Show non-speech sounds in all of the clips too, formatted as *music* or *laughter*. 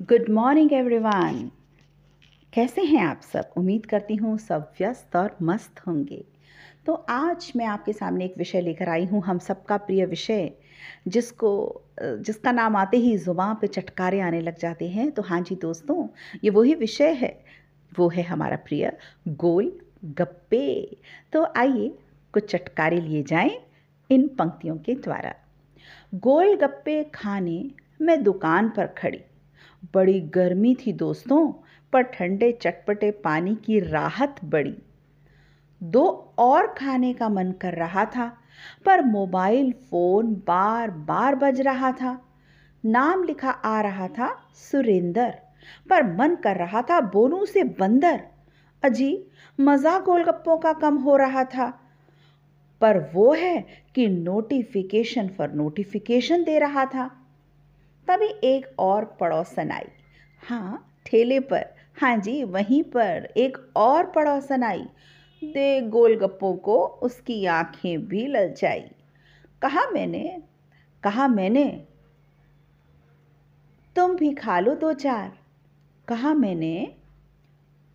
Good morning everyone कैसे हैं आप सब? उम्मीद करती हूँ सब व्यस्त और मस्त होंगे। तो आज मैं आपके सामने एक विषय लेकर आई हूँ, हम सबका प्रिय विषय, जिसको जिसका नाम आते ही ज़ुबान पे चटकारे आने लग जाते हैं। तो हाँ जी दोस्तों, ये वही विषय है। वो है हमारा प्रिय गोल गप्पे। तो आइए कुछ चटकारे लिए जाएँ इन पंक्तियों के द्वारा। गोल गप्पे खाने मैं दुकान पर खड़ी बड़ी गर्मी थी दोस्तों, पर ठंडे चटपटे पानी की राहत बड़ी। दो और खाने का मन कर रहा था, पर मोबाइल फ़ोन बार बार बज रहा था। नाम लिखा आ रहा था, सुरेंद्र। पर मन कर रहा था बोनू से बंदर। अजी मज़ा गोलगप्पों का कम हो रहा था। पर वो है कि नोटिफिकेशन फॉर नोटिफिकेशन दे रहा था। तभी एक और पड़ोसन आई। हाँ ठेले पर। हाँ जी, वहीं पर एक और पड़ोसन आई। दे गोलगप्पों को उसकी आँखें भी ललचाई। कहा मैंने? कहा मैंने? तुम भी खा लो दो चार। कहा मैंने?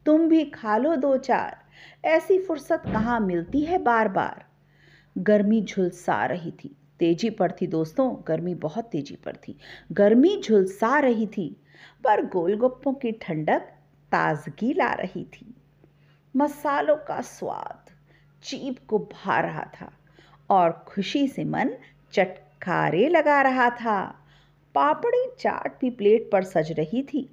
तुम भी खा लो दो चार। ऐसी फुर्सत कहाँ मिलती है बार बार? गर्मी झुलसा रही थी। तेज़ी पर थी दोस्तों, गर्मी बहुत तेज़ी पर थी। गर्मी झुलसा रही थी, पर गोलगप्पों की ठंडक ताजगी ला रही थी। मसालों का स्वाद चीप को भा रहा था और खुशी से मन चटकारे लगा रहा था। पापड़ी चाट भी प्लेट पर सज रही थी।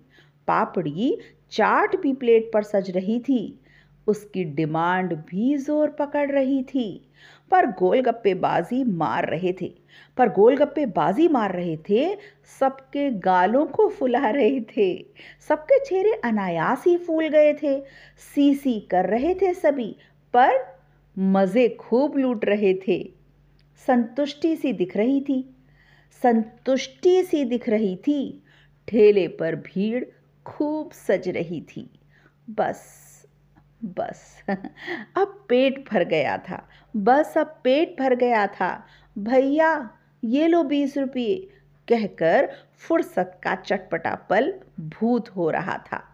पापड़ी चाट भी प्लेट पर सज रही थी। उसकी डिमांड भी ज़ोर पकड़ रही थी। पर गोलगप्पे बाजी मार रहे थे। पर गोलगप्पे बाजी मार रहे थे, सबके गालों को फुला रहे थे, सबके चेहरे अनायास ही फूल गए थे सी सी कर रहे थे सभी, पर मज़े खूब लूट रहे थे। संतुष्टि सी दिख रही थी, संतुष्टि सी दिख रही थी, ठेले पर भीड़ खूब सज रही थी, बस। बस। *laughs* अब पेट भर गया था। बस अब पेट भर गया था। भैया, ये लो बीस रुपये। कहकर फुर्सत का चटपटा पल भूत हो रहा था।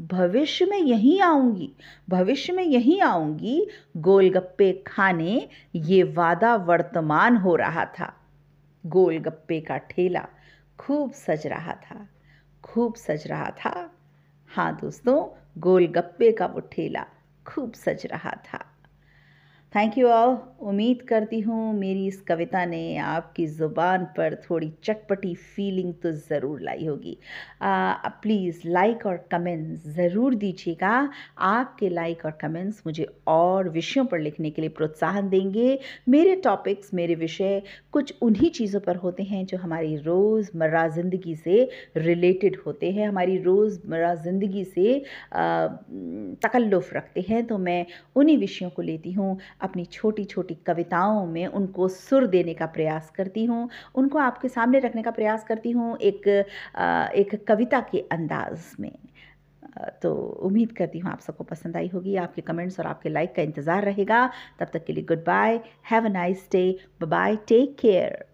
भविष्य में यहीं आऊँगी। भविष्य में यहीं आऊँगी। गोलगप्पे खाने ये वादा वर्तमान हो रहा था। गोलगप्पे का ठेला खूब सज रहा था। खूब सज रहा था। हाँ दोस्तों गोलगप्पे का वो ठेला खूब सज रहा था। थैंक यू ऑल उम्मीद करती हूँ मेरी इस कविता ने आपकी ज़ुबान पर थोड़ी चटपटी फीलिंग तो ज़रूर लाई होगी। प्लीज़ लाइक और कमेंट्स ज़रूर दीजिएगा। आपके लाइक और कमेंट्स मुझे और विषयों पर लिखने के लिए प्रोत्साहन देंगे। मेरे टॉपिक्स मेरे विषय कुछ उन्हीं चीज़ों पर होते हैं जो हमारी रोज़मर्रा ज़िंदगी से रिलेटेड होते हैं। हमारी रोज़मर्रा ज़िंदगी से तकल्लुफ़ रखते हैं। तो मैं उन्हीं विषयों को लेती हूँ। अपनी छोटी छोटी कविताओं में उनको सुर देने का प्रयास करती हूँ, उनको आपके सामने रखने का प्रयास करती हूँ एक एक कविता के अंदाज में। तो उम्मीद करती हूँ आप सबको पसंद आई होगी आपके कमेंट्स और आपके लाइक का इंतज़ार रहेगा। तब तक के लिए goodbye, have a nice day bye take care.